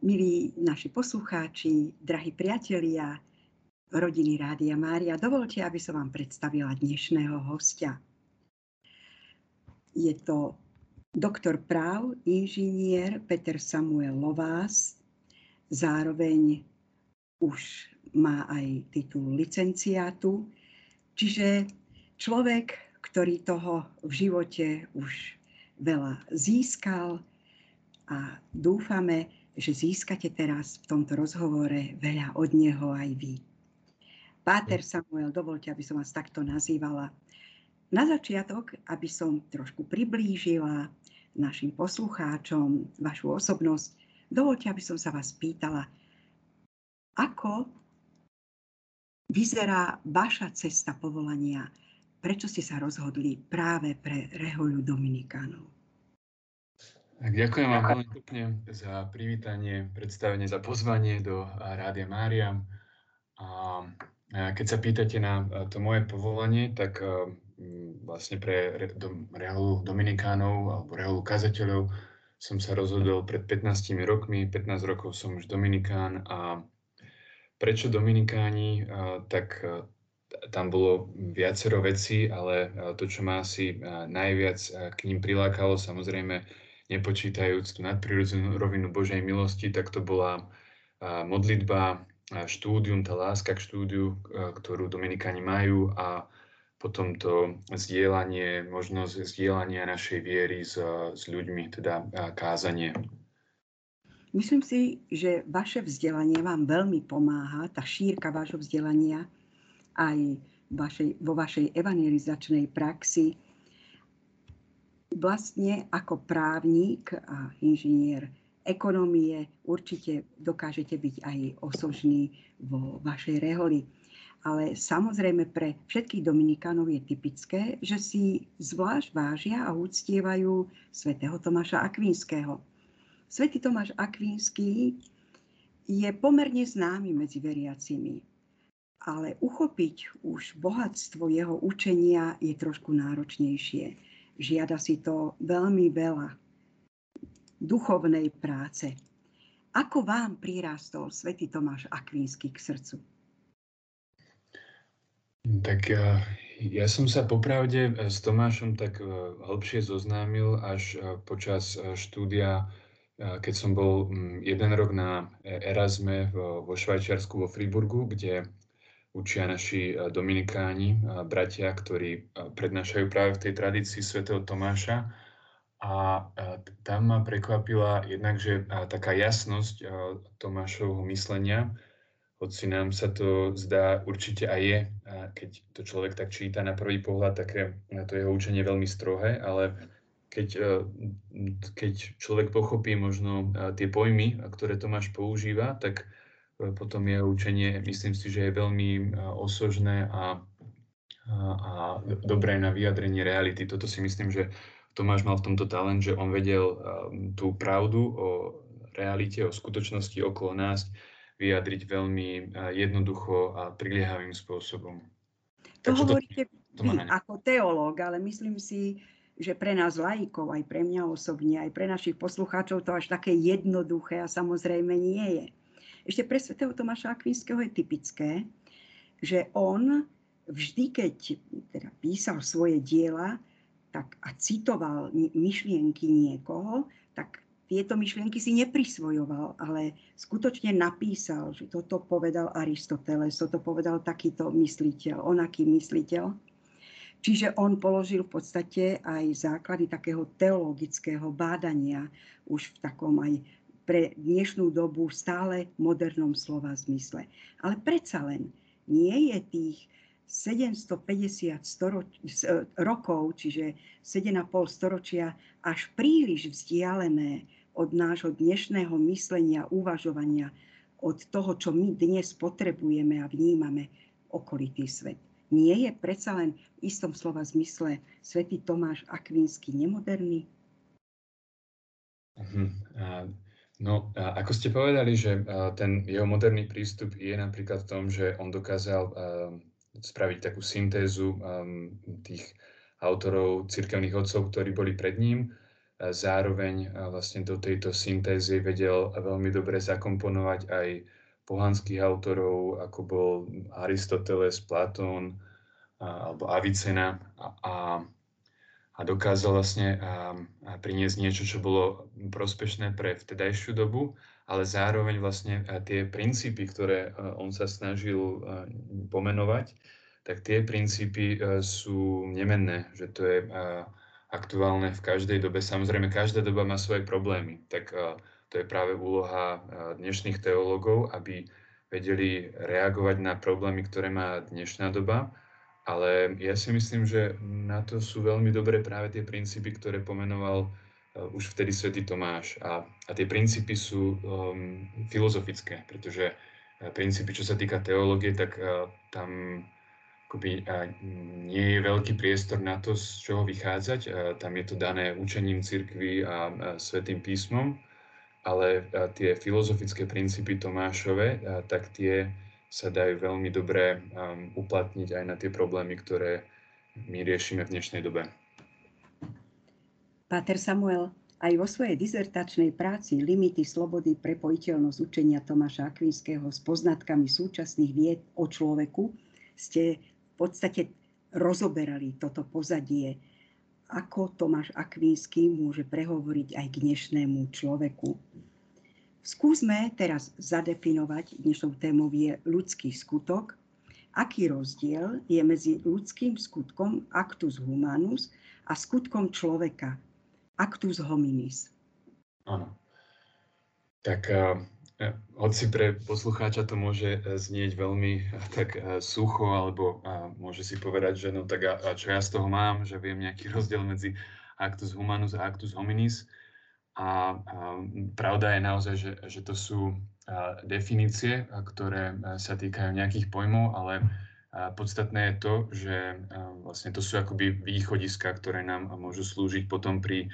Milí naši poslucháči, drahí priatelia, rodiny Rádia Mária, dovolte, aby som vám predstavila dnešného hostia. Je to doktor práv, inžinier Peter Samuel Lovás, zároveň už má aj titul licenciátu, čiže človek, ktorý toho v živote už veľa získal a dúfame, že získate teraz v tomto rozhovore veľa od neho aj vy. Páter Samuel, dovolte, aby som vás takto nazývala. Na začiatok, aby som trošku priblížila našim poslucháčom vašu osobnosť, dovolte, aby som sa vás pýtala, ako vyzerá vaša cesta povolania? Prečo ste sa rozhodli práve pre rehoľu Dominikánov? Tak ďakujem vám veľmi pekne za privítanie, predstavenie, za pozvanie do Rádia Mária. A keď sa pýtate na to moje povolanie, tak vlastne pre reholu Dominikánov alebo reholu kazateľov som sa rozhodol pred 15 rokmi. 15 rokov som už Dominikán a prečo Dominikáni, tak tam bolo viacero vecí, ale to, čo ma asi najviac k ním prilákalo, samozrejme nepočítajúc tú nadprirodzenú rovinu Božej milosti, tak to bola modlitba, štúdium, tá láska k štúdiu, ktorú Dominikáni majú a potom to zdieľanie, možnosť zdieľania našej viery s, s ľuďmi, teda kázanie. Myslím si, že vaše vzdelanie vám veľmi pomáha, tá šírka vášho vzdelania aj vašej, vo vašej evangelizačnej praxi vlastne ako právnik a inžinier ekonomie určite dokážete byť aj osožný vo vašej reholi. Ale samozrejme pre všetkých Dominikánov je typické, že si zvlášť vážia a úctievajú svätého Tomáša Akvinského. Svetý Tomáš Akvinský je pomerne známy medzi veriacimi, ale uchopiť už bohatstvo jeho učenia je trošku náročnejšie žiada si to veľmi veľa duchovnej práce. Ako vám prirastol svätý Tomáš Akvínsky k srdcu? Tak ja, ja som sa popravde s Tomášom tak e, hĺbšie zoznámil až e, počas e, štúdia, keď som bol jeden rok na Erasme vo Švajčiarsku, vo Friburgu, kde učia naši e, dominikáni, e, bratia, ktorí e, prednášajú práve v tej tradícii svätého Tomáša. A tam ma prekvapila jednak, že taká jasnosť Tomášovho myslenia, hoci nám sa to zdá určite aj je, keď to človek tak číta na prvý pohľad, také to jeho učenie veľmi strohé, ale keď, keď človek pochopí možno tie pojmy, ktoré Tomáš používa, tak potom jeho učenie, myslím si, že je veľmi e, osožné a, a, a dobré na vyjadrenie reality. Toto si myslím, že Tomáš mal v tomto talent, že on vedel e, tú pravdu o realite, o skutočnosti okolo nás vyjadriť veľmi e, jednoducho a priliehavým spôsobom. To Takže hovoríte to, to vy ako teológ, ale myslím si, že pre nás laikov, aj pre mňa osobne, aj pre našich poslucháčov to až také jednoduché a samozrejme nie je. Ešte pre svätého Tomáša Akvinského je typické, že on vždy, keď teda písal svoje diela tak, a citoval myšlienky niekoho, tak tieto myšlienky si neprisvojoval, ale skutočne napísal, že toto povedal Aristoteles, toto povedal takýto mysliteľ, onaký mysliteľ. Čiže on položil v podstate aj základy takého teologického bádania už v takom aj pre dnešnú dobu stále modernom slova zmysle. Ale predsa len nie je tých 750 storoč- rokov, čiže 7,5 storočia, až príliš vzdialené od nášho dnešného myslenia, uvažovania, od toho, čo my dnes potrebujeme a vnímame okolitý svet. Nie je predsa len v istom slova zmysle svätý Tomáš Akvínsky nemoderný? Uh-huh. Uh, No, ako ste povedali, že ten jeho moderný prístup je napríklad v tom, že on dokázal spraviť takú syntézu tých autorov, cirkevných otcov, ktorí boli pred ním. zároveň vlastne do tejto syntézy vedel veľmi dobre zakomponovať aj pohanských autorov, ako bol Aristoteles, Platón alebo Avicena a, a, a dokázal vlastne priniesť niečo, čo bolo prospešné pre vtedajšiu dobu, ale zároveň vlastne tie princípy, ktoré on sa snažil pomenovať, tak tie princípy sú nemenné, že to je aktuálne v každej dobe. Samozrejme, každá doba má svoje problémy, tak to je práve úloha dnešných teológov, aby vedeli reagovať na problémy, ktoré má dnešná doba. Ale ja si myslím, že na to sú veľmi dobré práve tie princípy, ktoré pomenoval uh, už vtedy svätý Tomáš. A, a tie princípy sú um, filozofické, pretože uh, princípy, čo sa týka teológie, tak uh, tam akoby nie je veľký priestor na to, z čoho vychádzať. Tam je to dané učením cirkvy a svetým písmom, ale tie filozofické princípy Tomášove, tak tie sa dajú veľmi dobre uplatniť aj na tie problémy, ktoré my riešime v dnešnej dobe. Páter Samuel, aj vo svojej dizertačnej práci Limity slobody prepojiteľnosť učenia Tomáša Akvinského s poznatkami súčasných vied o človeku ste podstate rozoberali toto pozadie, ako Tomáš Akvínsky môže prehovoriť aj k dnešnému človeku. Skúsme teraz zadefinovať, dnešnou témou je ľudský skutok, aký rozdiel je medzi ľudským skutkom actus humanus a skutkom človeka actus hominis. Áno. Tak E, hoci pre poslucháča to môže e, znieť veľmi tak sucho, alebo môže si povedať, že no tak a, čo ja z toho mám, že viem nejaký rozdiel medzi actus humanus a actus hominis. A, pravda je naozaj, že, že to sú definície, ktoré a, sa týkajú nejakých pojmov, ale podstatné je to, že a, vlastne to sú akoby východiska, ktoré nám môžu slúžiť potom pri,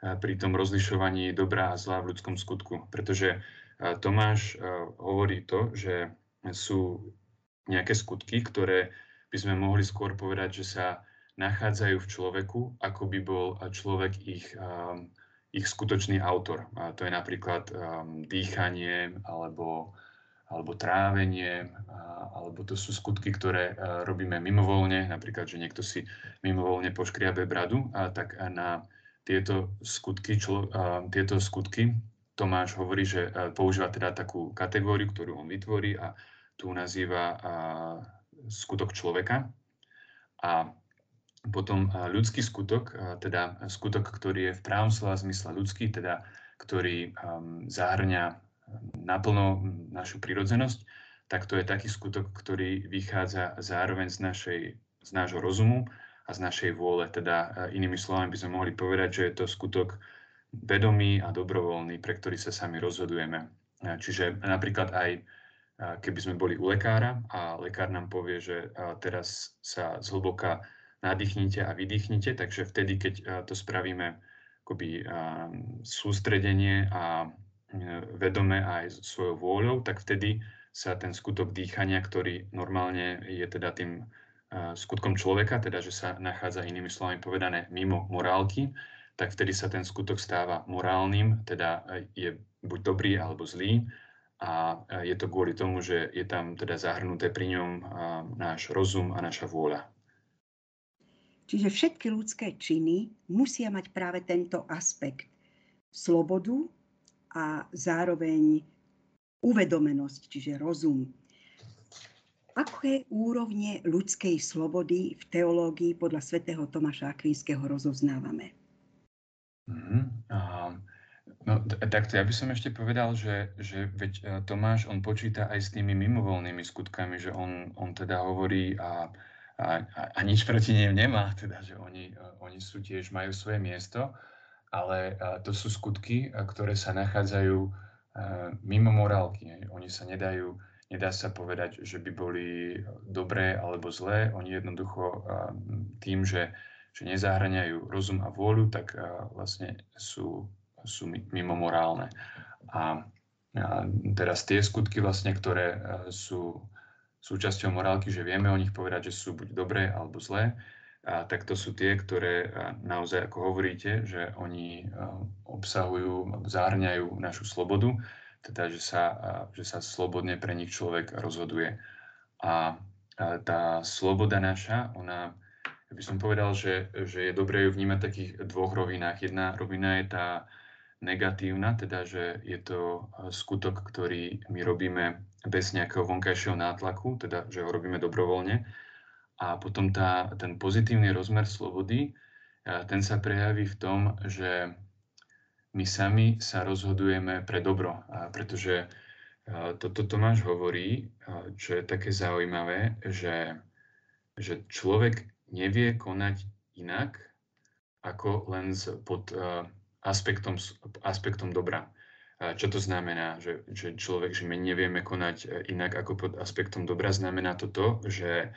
a, pri tom rozlišovaní dobrá a zlá v ľudskom skutku. Pretože Tomáš hovorí to, že sú nejaké skutky, ktoré by sme mohli skôr povedať, že sa nachádzajú v človeku, ako by bol človek ich, ich skutočný autor. A to je napríklad dýchanie alebo, alebo trávenie, alebo to sú skutky, ktoré robíme mimovoľne, napríklad, že niekto si mimovoľne poškriabe bradu, a tak na tieto skutky, člo, tieto skutky Tomáš hovorí, že e, používa teda takú kategóriu, ktorú on vytvorí a tu nazýva skutok človeka. A potom ľudský skutok, teda skutok, ktorý je v právom slova zmysle ľudský, teda ktorý zahrňa naplno našu prirodzenosť, tak to je taký skutok, ktorý vychádza zároveň z, našej, z nášho rozumu a z našej vôle. Teda inými slovami by sme mohli povedať, že je to skutok vedomý a dobrovoľný, pre ktorý sa sami rozhodujeme. Čiže napríklad aj keby sme boli u lekára a lekár nám povie, že teraz sa zhlboka nadýchnite a vydýchnite, takže vtedy, keď to spravíme akoby sústredenie a e, vedome aj svojou vôľou, tak vtedy sa ten skutok dýchania, ktorý normálne je teda tým skutkom človeka, teda že sa nachádza inými slovami povedané mimo morálky, tak vtedy sa ten skutok stáva morálnym, teda je buď dobrý alebo zlý a je to kvôli tomu, že je tam teda zahrnuté pri ňom náš rozum a naša vôľa. Čiže všetky ľudské činy musia mať práve tento aspekt. Slobodu a zároveň uvedomenosť, čiže rozum. Aké úrovne ľudskej slobody v teológii podľa svätého Tomáša Akvinského rozoznávame? Mm-hmm. no takto, ja by som ešte povedal, že, že veď e, Tomáš, on počíta aj s tými mimovolnými skutkami, že on, on teda hovorí a, a, a nič proti nim nemá, teda, že oni, e, oni sú tiež, majú svoje miesto, ale e, to sú skutky, ktoré sa nachádzajú mimo morálky. Oni sa nedajú, nedá sa povedať, že by boli dobré alebo zlé. Oni jednoducho tým, že že nezahraniajú rozum a vôľu, tak vlastne sú, sú mimo morálne. A, a teraz tie skutky, vlastne, ktoré sú súčasťou morálky, že vieme o nich povedať, že sú buď dobré alebo zlé, a, tak to sú tie, ktoré naozaj, ako hovoríte, že oni obsahujú, zahrňajú našu slobodu, teda že sa, že sa slobodne pre nich človek rozhoduje. A tá sloboda naša, ona, ja by som povedal, že, že je dobré ju vnímať v takých dvoch rovinách. Jedna rovina je tá negatívna, teda že je to skutok, ktorý my robíme bez nejakého vonkajšieho nátlaku, teda že ho robíme dobrovoľne. A potom tá, ten pozitívny rozmer slobody, ten sa prejaví v tom, že my sami sa rozhodujeme pre dobro, pretože toto Tomáš hovorí, čo je také zaujímavé, že, že človek nevie konať inak, ako len pod aspektom, aspektom dobra. Čo to znamená, že, že človek, že my nevieme konať e, inak ako pod aspektom dobra, znamená to to, že,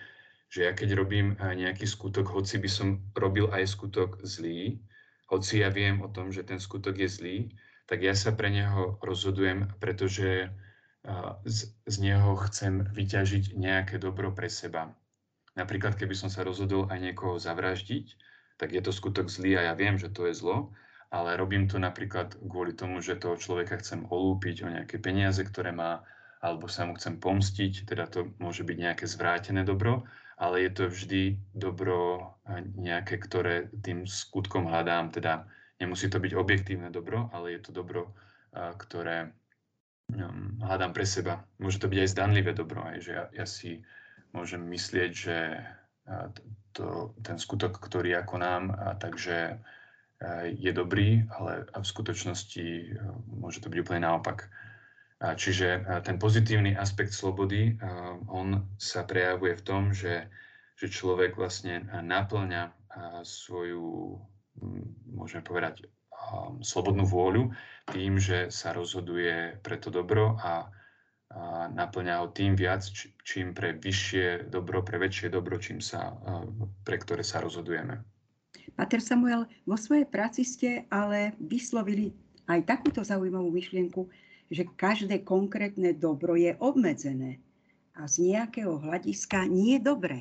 že ja keď robím e, nejaký skutok, hoci by som robil aj skutok zlý, hoci ja viem o tom, že ten skutok je zlý, tak ja sa pre neho rozhodujem, pretože z, z neho chcem vyťažiť nejaké dobro pre seba. Napríklad, keby som sa rozhodol aj niekoho zavraždiť, tak je to skutok zlý a ja viem, že to je zlo, ale robím to napríklad kvôli tomu, že toho človeka chcem olúpiť o nejaké peniaze, ktoré má, alebo sa mu chcem pomstiť, teda to môže byť nejaké zvrátené dobro, ale je to vždy dobro nejaké, ktoré tým skutkom hľadám, teda nemusí to byť objektívne dobro, ale je to dobro, ktoré um, hľadám pre seba. Môže to byť aj zdanlivé dobro, aj, že ja, ja si môžem myslieť, že to, ten skutok, ktorý ako nám, a takže je dobrý, ale v skutočnosti e, môže to byť úplne naopak. Čiže ten pozitívny aspekt slobody, on sa prejavuje v tom, že, že človek vlastne naplňa svoju, môžeme povedať, slobodnú vôľu tým, že sa rozhoduje pre to dobro a, a naplňa ho tým viac, čím pre vyššie dobro, pre väčšie dobro, čím sa, pre ktoré sa rozhodujeme. Pater Samuel, vo svojej práci ste ale vyslovili aj takúto zaujímavú myšlienku, že každé konkrétne dobro je obmedzené a z nejakého hľadiska nie je dobré.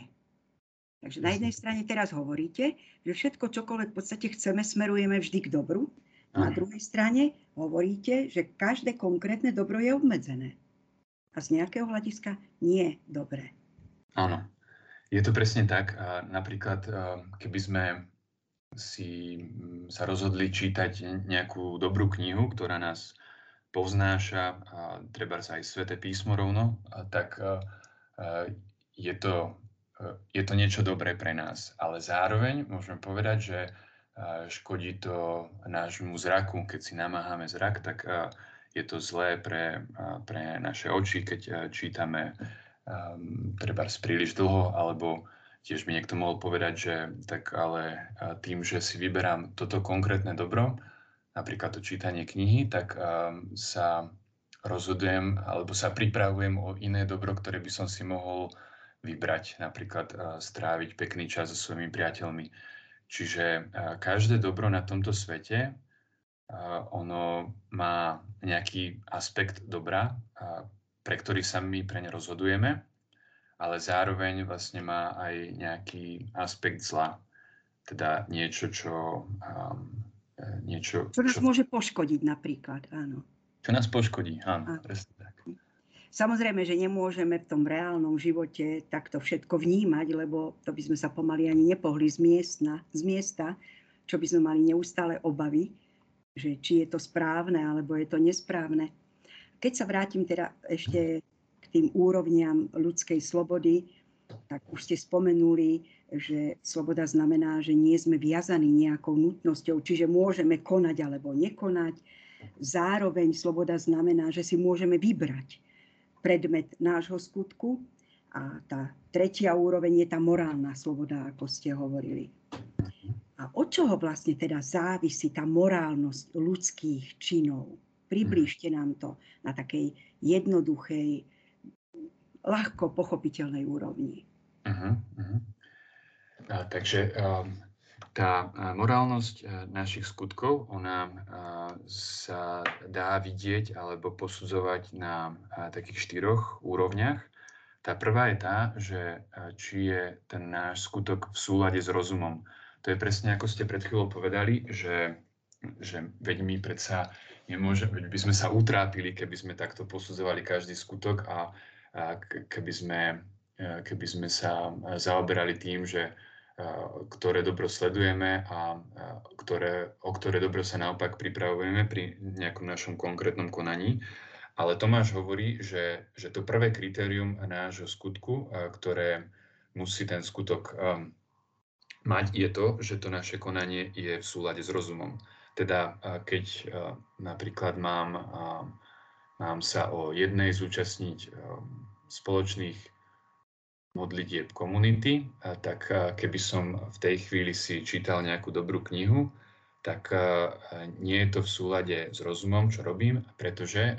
Takže na jednej strane teraz hovoríte, že všetko, čokoľvek v podstate chceme, smerujeme vždy k dobru. Na druhej strane hovoríte, že každé konkrétne dobro je obmedzené. A z nejakého hľadiska nie je dobré. Áno, je to presne tak. Napríklad, keby sme si mm, sa rozhodli čítať nejakú dobrú knihu, ktorá nás povznáša, a treba sa aj Sveté písmo rovno, a tak a, a je, to, je to niečo dobré pre nás. Ale zároveň môžeme povedať, že škodí to nášmu zraku. Keď si namáhame zrak, tak je to zlé pre, pre naše oči, keď čítame treba príliš dlho, alebo tiež by niekto mohol povedať, že tak ale tým, že si vyberám toto konkrétne dobro, napríklad to čítanie knihy, tak sa rozhodujem alebo sa pripravujem o iné dobro, ktoré by som si mohol vybrať, napríklad stráviť pekný čas so svojimi priateľmi. Čiže každé dobro na tomto svete, ono má nejaký aspekt dobra, pre ktorý sa my preň rozhodujeme ale zároveň vlastne má aj nejaký aspekt zla. Teda niečo, čo... Um, niečo, čo nás čo... môže poškodiť napríklad, áno. Čo nás poškodí, áno, áno. presne tak. Samozrejme, že nemôžeme v tom reálnom živote takto všetko vnímať, lebo to by sme sa pomaly ani nepohli z, miestna, z miesta, čo by sme mali neustále obavy, že či je to správne, alebo je to nesprávne. Keď sa vrátim teda ešte tým úrovniam ľudskej slobody, tak už ste spomenuli, že sloboda znamená, že nie sme viazaní nejakou nutnosťou, čiže môžeme konať alebo nekonať. Zároveň sloboda znamená, že si môžeme vybrať predmet nášho skutku a tá tretia úroveň je tá morálna sloboda, ako ste hovorili. A od čoho vlastne teda závisí tá morálnosť ľudských činov? Priblížte nám to na takej jednoduchej, ľahko pochopiteľnej úrovni. Uh-huh, uh-huh. A, takže a, tá morálnosť našich skutkov, ona sa dá vidieť alebo posudzovať na takých štyroch úrovniach. Tá prvá je tá, že či je ten náš skutok v súlade s rozumom. To je presne ako ste pred chvíľou povedali, že, že veď my predsa nemôže, veď by sme sa utrápili, keby sme takto posudzovali každý skutok a keby, sme, keby sme sa zaoberali tým, že ktoré dobro sledujeme a ktoré, o ktoré dobro sa naopak pripravujeme pri nejakom našom konkrétnom konaní. Ale Tomáš hovorí, že, že to prvé kritérium nášho skutku, ktoré musí ten skutok mať, je to, že to naše konanie je v súlade s rozumom. Teda keď napríklad mám, mám sa o jednej zúčastniť spoločných modlitieb komunity, tak keby som v tej chvíli si čítal nejakú dobrú knihu, tak nie je to v súlade s rozumom, čo robím, pretože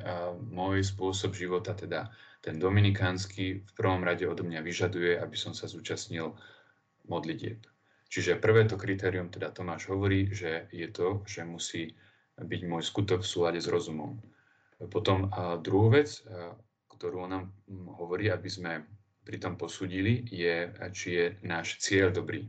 môj spôsob života, teda ten dominikánsky, v prvom rade odo mňa vyžaduje, aby som sa zúčastnil modlitieb. Čiže prvé to kritérium, teda Tomáš hovorí, že je to, že musí byť môj skutok v súlade s rozumom. Potom druhú vec, ktorú on nám hovorí, aby sme pri tom posúdili, je, či je náš cieľ dobrý.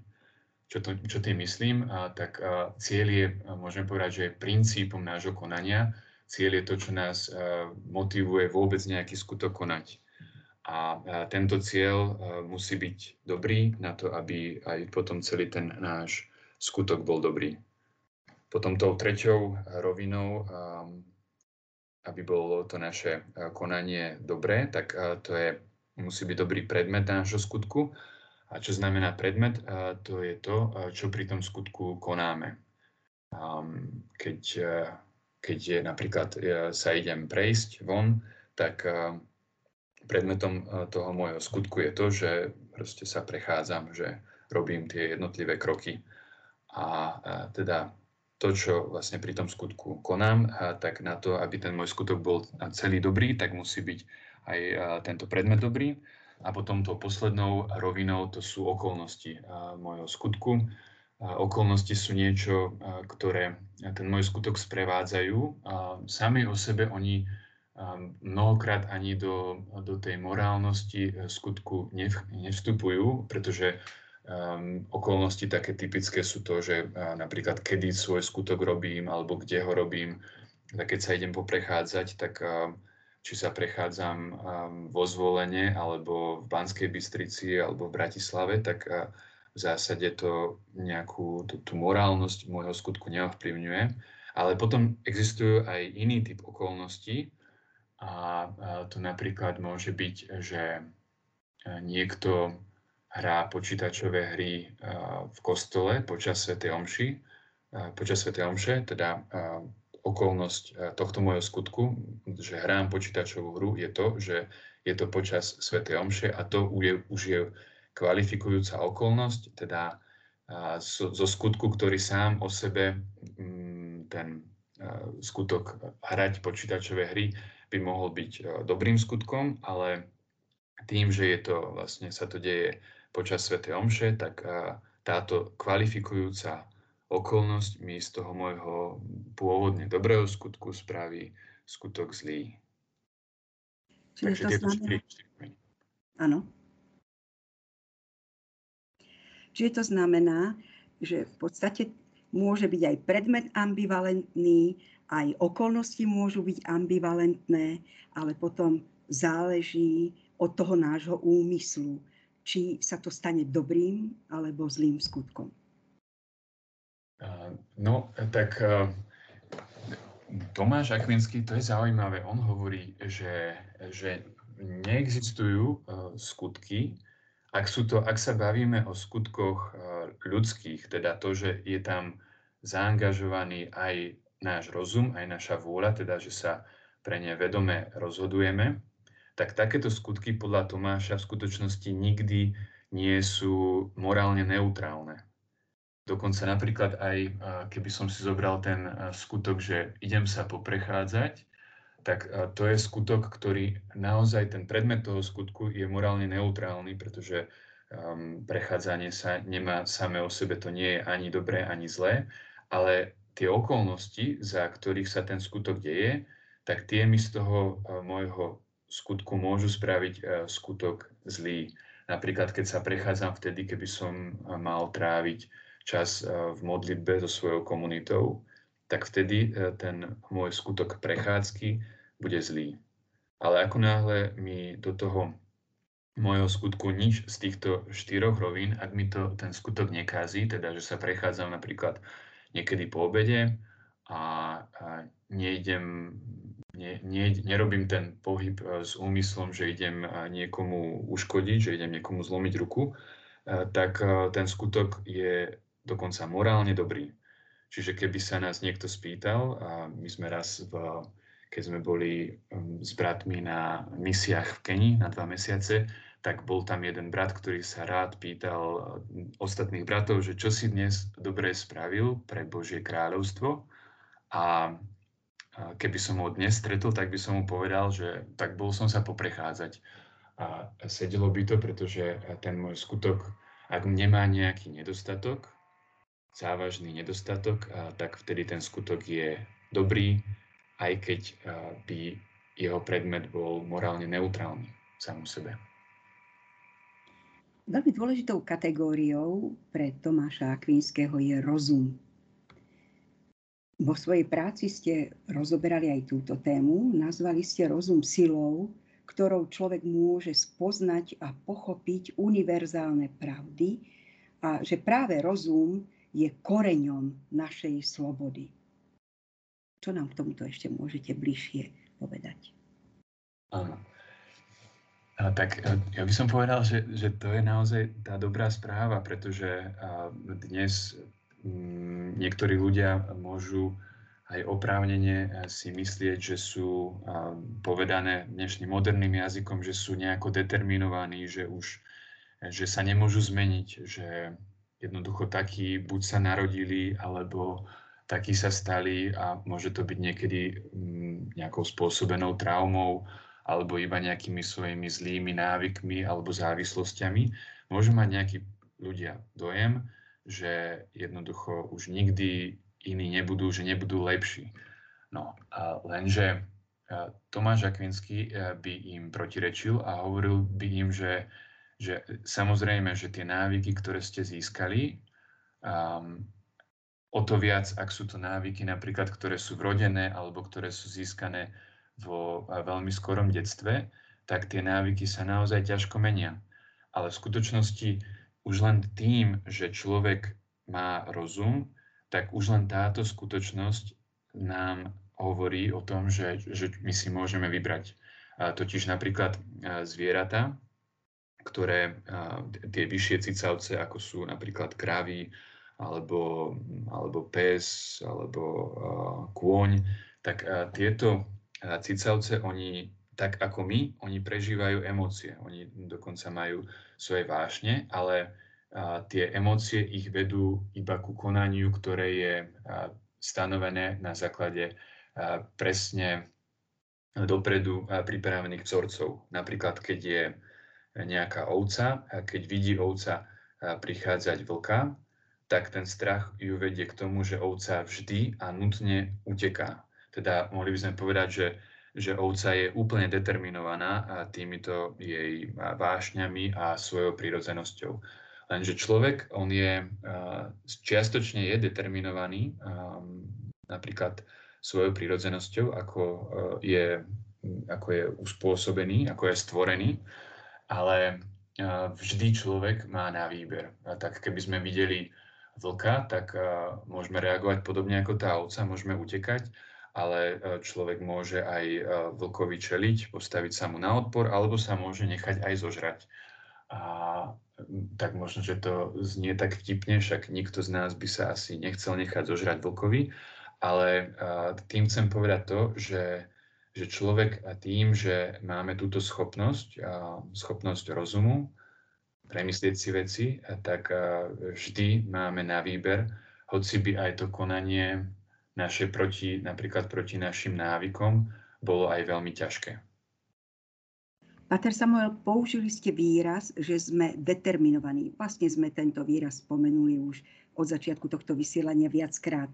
Čo, to, čo tým myslím? A, tak a, cieľ je, môžeme povedať, že je princípom nášho konania. Cieľ je to, čo nás a, motivuje vôbec nejaký skutok konať. A, a tento cieľ a, musí byť dobrý na to, aby aj potom celý ten náš skutok bol dobrý. Potom tou treťou rovinou, aby bolo to naše konanie dobré, tak to je musí byť dobrý predmet nášho skutku. A čo znamená predmet? To je to, čo pri tom skutku konáme. Keď, keď je, napríklad sa idem prejsť von, tak predmetom toho môjho skutku je to, že proste sa prechádzam, že robím tie jednotlivé kroky. A teda to, čo vlastne pri tom skutku konám, tak na to, aby ten môj skutok bol celý dobrý, tak musí byť aj tento predmet dobrý. A potom tou poslednou rovinou to sú okolnosti môjho skutku. Okolnosti sú niečo, ktoré ten môj skutok sprevádzajú. Sami o sebe oni mnohokrát ani do, do tej morálnosti e, skutku nevstupujú, pretože um, okolnosti také typické sú to, že uh, napríklad kedy svoj skutok robím alebo kde ho robím. Tak keď sa idem poprechádzať, tak uh, či sa prechádzam um, vo zvolenie alebo v Banskej Bystrici alebo v Bratislave, tak uh, v zásade to nejakú tú, tú morálnosť môjho skutku neovplyvňuje. Ale potom existujú aj iný typ okolností a, to napríklad môže byť, že niekto hrá počítačové hry uh, v kostole počas Sv. Omši, počas Sv. Omše, teda okolnosť eh, tohto môjho skutku, že hrám počítačovú hru, je to, že je to počas Sv. Omše a to už je kvalifikujúca okolnosť, teda zo, skutku, ktorý sám o sebe mm, ten skutok hrať počítačové hry by mohol byť eh, dobrým skutkom, ale tým, že je to vlastne sa to deje počas Sv. Omše, tak táto kvalifikujúca okolnosť mi z toho môjho pôvodne dobrého skutku spraví skutok zlý. Čiže Takže to znamená... Áno. Čiže to znamená, že v podstate môže byť aj predmet ambivalentný, aj okolnosti môžu byť ambivalentné, ale potom záleží od toho nášho úmyslu, či sa to stane dobrým alebo zlým skutkom. No, tak Tomáš Akvinský, to je zaujímavé. On hovorí, že, že neexistujú skutky, ak, sú to, ak sa bavíme o skutkoch ľudských, teda to, že je tam zaangažovaný aj náš rozum, aj naša vôľa, teda že sa pre ne vedome rozhodujeme, tak takéto skutky podľa Tomáša v skutočnosti nikdy nie sú morálne neutrálne. Dokonca napríklad aj, keby som si zobral ten skutok, že idem sa poprechádzať, tak to je skutok, ktorý naozaj, ten predmet toho skutku je morálne neutrálny, pretože um, prechádzanie sa nemá samé o sebe, to nie je ani dobré, ani zlé, ale tie okolnosti, za ktorých sa ten skutok deje, tak tie mi z toho uh, môjho skutku môžu spraviť e, skutok zlý. Napríklad, keď sa prechádzam vtedy, keby som mal tráviť čas v modlitbe so svojou komunitou, tak vtedy ten môj skutok prechádzky bude zlý. Ale ako náhle mi do toho môjho skutku nič z týchto štyroch rovín, ak mi to ten skutok nekází, teda že sa prechádzam napríklad niekedy po obede a, a nejdem, ne, ne, nerobím ten pohyb e, s úmyslom, že idem e, niekomu uškodiť, že idem niekomu zlomiť ruku, e, tak ten skutok je dokonca morálne dobrý. Čiže keby sa nás niekto spýtal, a my sme raz v keď sme boli um, s bratmi na misiách v Keni na dva mesiace, tak bol tam jeden brat, ktorý sa rád pýtal ostatných bratov, že čo si dnes dobre spravil pre Božie kráľovstvo. A keby som ho dnes stretol, tak by som mu povedal, že tak bol som sa poprechádzať. A sedelo by to, pretože ten môj skutok, ak nemá nejaký nedostatok, závažný nedostatok, tak vtedy ten skutok je dobrý, aj keď by jeho predmet bol morálne neutrálny sám sebe. Veľmi dôležitou kategóriou pre Tomáša Akvinského je rozum. Vo svojej práci ste rozoberali aj túto tému. Nazvali ste rozum silou, ktorou človek môže spoznať a pochopiť univerzálne pravdy a že práve rozum je koreňom našej slobody. Čo nám k tomuto ešte môžete bližšie povedať? Áno. A tak e, ja by som povedal, že, že to je naozaj tá dobrá správa, pretože dnes niektorí ľudia môžu aj oprávnene e, si myslieť, že sú povedané dnešným moderným jazykom, že sú nejako determinovaní, že už že sa nemôžu zmeniť, že jednoducho takí buď sa narodili, alebo takí sa stali a môže to byť niekedy mm, nejakou spôsobenou traumou alebo iba nejakými svojimi zlými návykmi alebo závislosťami. Môžu mať nejakí ľudia dojem, že jednoducho už nikdy iní nebudú, že nebudú lepší. No a lenže Tomáš Akvinský by im protirečil a hovoril by im, že, že samozrejme, že tie návyky, ktoré ste získali, um, o to viac, ak sú to návyky napríklad, ktoré sú vrodené alebo ktoré sú získané vo veľmi skorom detstve, tak tie návyky sa naozaj ťažko menia. Ale v skutočnosti už len tým, že človek má rozum, tak už len táto skutočnosť nám hovorí o tom, že, že my si môžeme vybrať. Totiž napríklad zvieratá, ktoré tie vyššie cicavce, ako sú napríklad krávy, alebo, alebo pes, alebo kôň, tak tieto cicavce, oni, tak ako my, oni prežívajú emócie. Oni dokonca majú svoje vášne, ale uh, tie emócie ich vedú iba ku konaniu, ktoré je uh, stanovené na základe uh, presne dopredu pripravených vzorcov. Napríklad, keď je nejaká ovca, a keď vidí ovca prichádzať vlka, tak ten strach ju vedie k tomu, že ovca vždy a nutne uteká. Teda mohli by sme povedať, že, že ovca je úplne determinovaná týmito jej vášňami a svojou prírodzenosťou. Lenže človek, on je čiastočne je determinovaný napríklad svojou prírodzenosťou, ako je, ako je uspôsobený, ako je stvorený, ale vždy človek má na výber. A tak keby sme videli vlka, tak môžeme reagovať podobne ako tá ovca, môžeme utekať, ale uh, človek môže aj uh, vlkovi čeliť, postaviť sa mu na odpor, alebo sa môže nechať aj zožrať. A tak možno, že to znie tak vtipne, však nikto z nás by sa asi nechcel nechať zožrať vlkovi, ale tým chcem povedať to, že, že človek tým, že máme túto schopnosť, schopnosť rozumu, premyslieť si veci, tak vždy máme na výber, hoci by aj to konanie naše proti, napríklad proti našim návykom bolo aj veľmi ťažké. Pater Samuel, použili ste výraz, že sme determinovaní. Vlastne sme tento výraz spomenuli už od začiatku tohto vysielania viackrát.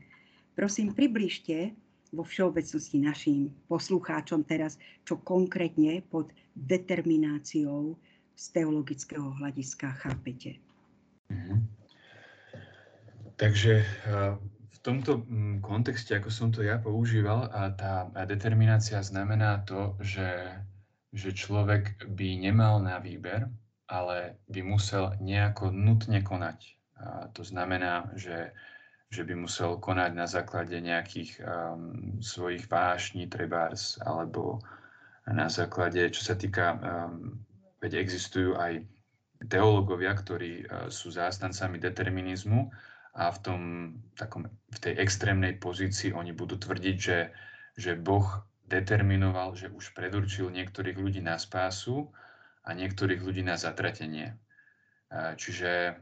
Prosím, približte, vo všeobecnosti našim poslucháčom teraz, čo konkrétne pod determináciou z teologického hľadiska chápete. Mm-hmm. Takže v tomto mm, kontexte, ako som to ja používal, a tá determinácia znamená to, že, že človek by nemal na výber, ale by musel nejako nutne konať. A to znamená, že že by musel konať na základe nejakých um, svojich vášní, trebárs, alebo na základe, čo sa týka, um, veď existujú aj teológovia, ktorí uh, sú zástancami determinizmu a v, tom, takom, v tej extrémnej pozícii oni budú tvrdiť, že, že Boh determinoval, že už predurčil niektorých ľudí na spásu a niektorých ľudí na zatratenie. Uh, čiže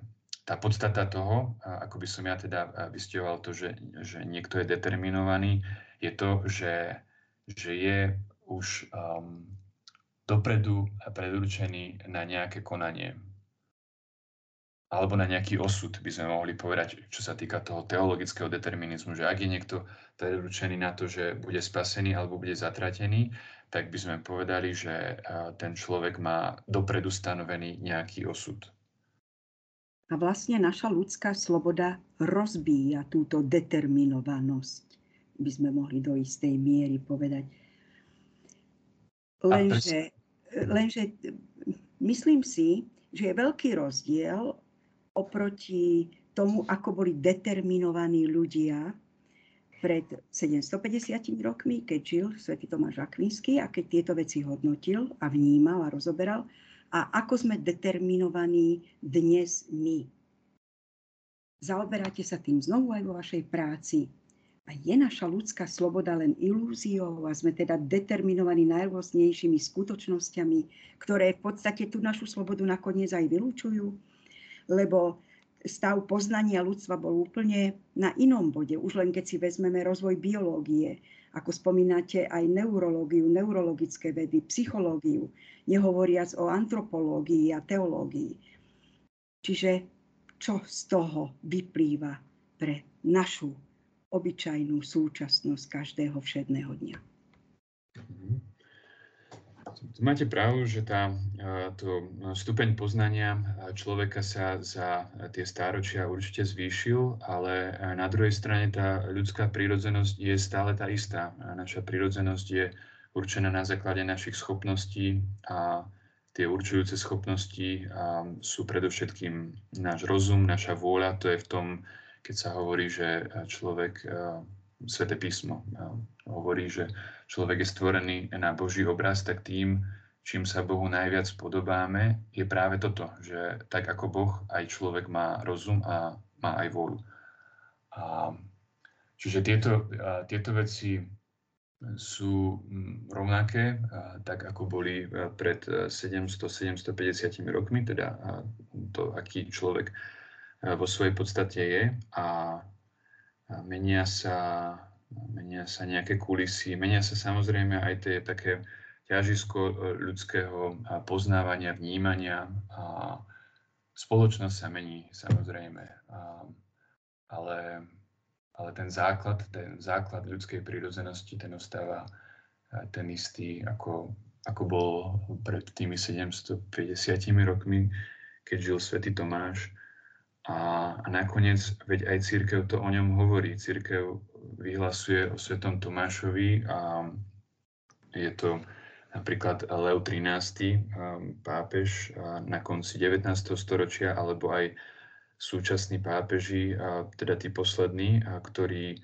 tá podstata toho, ako by som ja teda vystieval to, že, že niekto je determinovaný, je to, že, že je už um, dopredu predurčený na nejaké konanie. Alebo na nejaký osud, by sme mohli povedať, čo sa týka toho teologického determinizmu, že ak je niekto predurčený na to, že bude spasený alebo bude zatratený, tak by sme povedali, že ten človek má dopredu stanovený nejaký osud. A vlastne naša ľudská sloboda rozbíja túto determinovanosť, by sme mohli do istej miery povedať. Lenže, lenže myslím si, že je veľký rozdiel oproti tomu, ako boli determinovaní ľudia pred 750 rokmi, keď žil svätý Tomáš Akvinský a keď tieto veci hodnotil a vnímal a rozoberal, a ako sme determinovaní dnes my. Zaoberáte sa tým znovu aj vo vašej práci. A je naša ľudská sloboda len ilúziou a sme teda determinovaní najrôznejšími skutočnosťami, ktoré v podstate tú našu slobodu nakoniec aj vylúčujú? Lebo stav poznania ľudstva bol úplne na inom bode. Už len keď si vezmeme rozvoj biológie, ako spomínate aj neurológiu, neurologické vedy, psychológiu, nehovoriac o antropológii a teológii. Čiže čo z toho vyplýva pre našu obyčajnú súčasnosť každého všedného dňa. Mhm. Máte pravdu, že tá, to stupeň poznania človeka sa za tie stáročia určite zvýšil, ale na druhej strane tá ľudská prírodzenosť je stále tá istá. Naša prírodzenosť je určená na základe našich schopností a tie určujúce schopnosti sú predovšetkým náš rozum, naša vôľa. To je v tom, keď sa hovorí, že človek Svete písmo hovorí, že človek je stvorený na Boží obraz, tak tým, čím sa Bohu najviac podobáme, je práve toto, že tak ako Boh, aj človek má rozum a má aj vôľu. A, čiže tieto, a, tieto veci sú rovnaké, a, tak ako boli pred 700-750 rokmi, teda to, aký človek vo svojej podstate je. A menia sa, menia sa nejaké kulisy, menia sa samozrejme aj tie také ťažisko e, ľudského poznávania, vnímania a spoločnosť sa mení samozrejme, ale, ale ten základ, ten základ ľudskej prírodzenosti, ten ostáva ten istý, ako, ako bol pred tými 750 rokmi, keď žil svätý Tomáš a, a nakoniec, veď aj církev to o ňom hovorí. Církev vyhlasuje o svetom Tomášovi a je to napríklad Leo XIII, pápež na konci 19. storočia, alebo aj súčasní pápeži, teda tí poslední, ktorí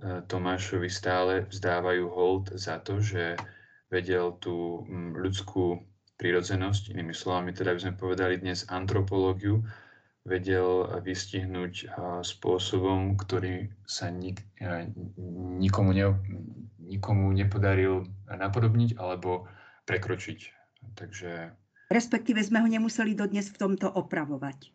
Tomášovi stále vzdávajú hold za to, že vedel tú ľudskú prírodzenosť, inými slovami teda by sme povedali dnes antropológiu, vedel vystihnúť spôsobom, ktorý sa nik, nikomu, ne, nikomu nepodaril napodobniť alebo prekročiť. Takže... Respektíve sme ho nemuseli dodnes v tomto opravovať.